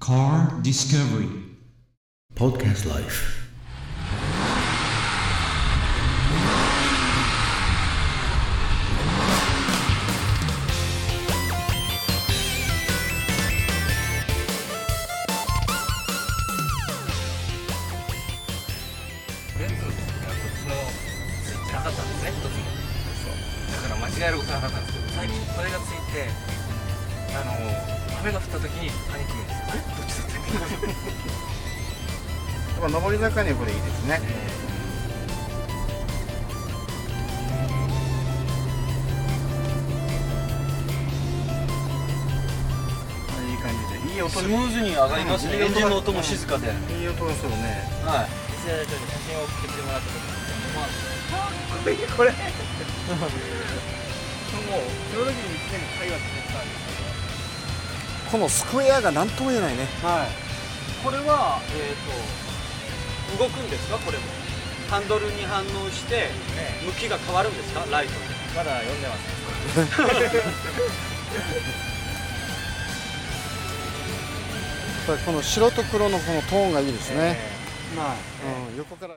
Car Discovery Podcast Life. レンズがこっちのスイッチなかったんですね一つもそうだから間違えることなかったんですけど最近これがついてあの雨が降った時にパニックるやっぱ上り坂にはこれいいですね。いい感じでいい音スムーズに上がりますね、うんエンジンの音も静かで、はいいい音がするね。けで写真を送ってもらった時にまあこれこれ もうその時に一年会話してたんですこのスクエアが何とも言えないね。はい、これは、えー、と動くんですか？これも。ハンドルに反応して向きが変わるんですか？ライトでまだ読んでます。やっぱりこの白と黒のこのトーンがいいですね、はいうん、横から